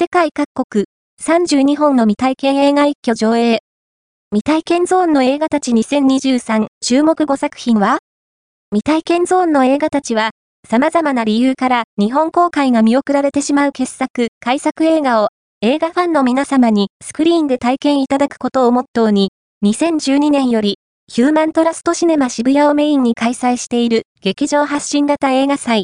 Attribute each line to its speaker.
Speaker 1: 世界各国32本の未体験映画一挙上映。未体験ゾーンの映画たち2023注目5作品は？未体験ゾーンの映画たちは様々な理由から日本公開が見送られてしまう傑作、改作映画を映画ファンの皆様にスクリーンで体験いただくことをモットーに2012年よりヒューマントラストシネマ渋谷をメインに開催している劇場発信型映画祭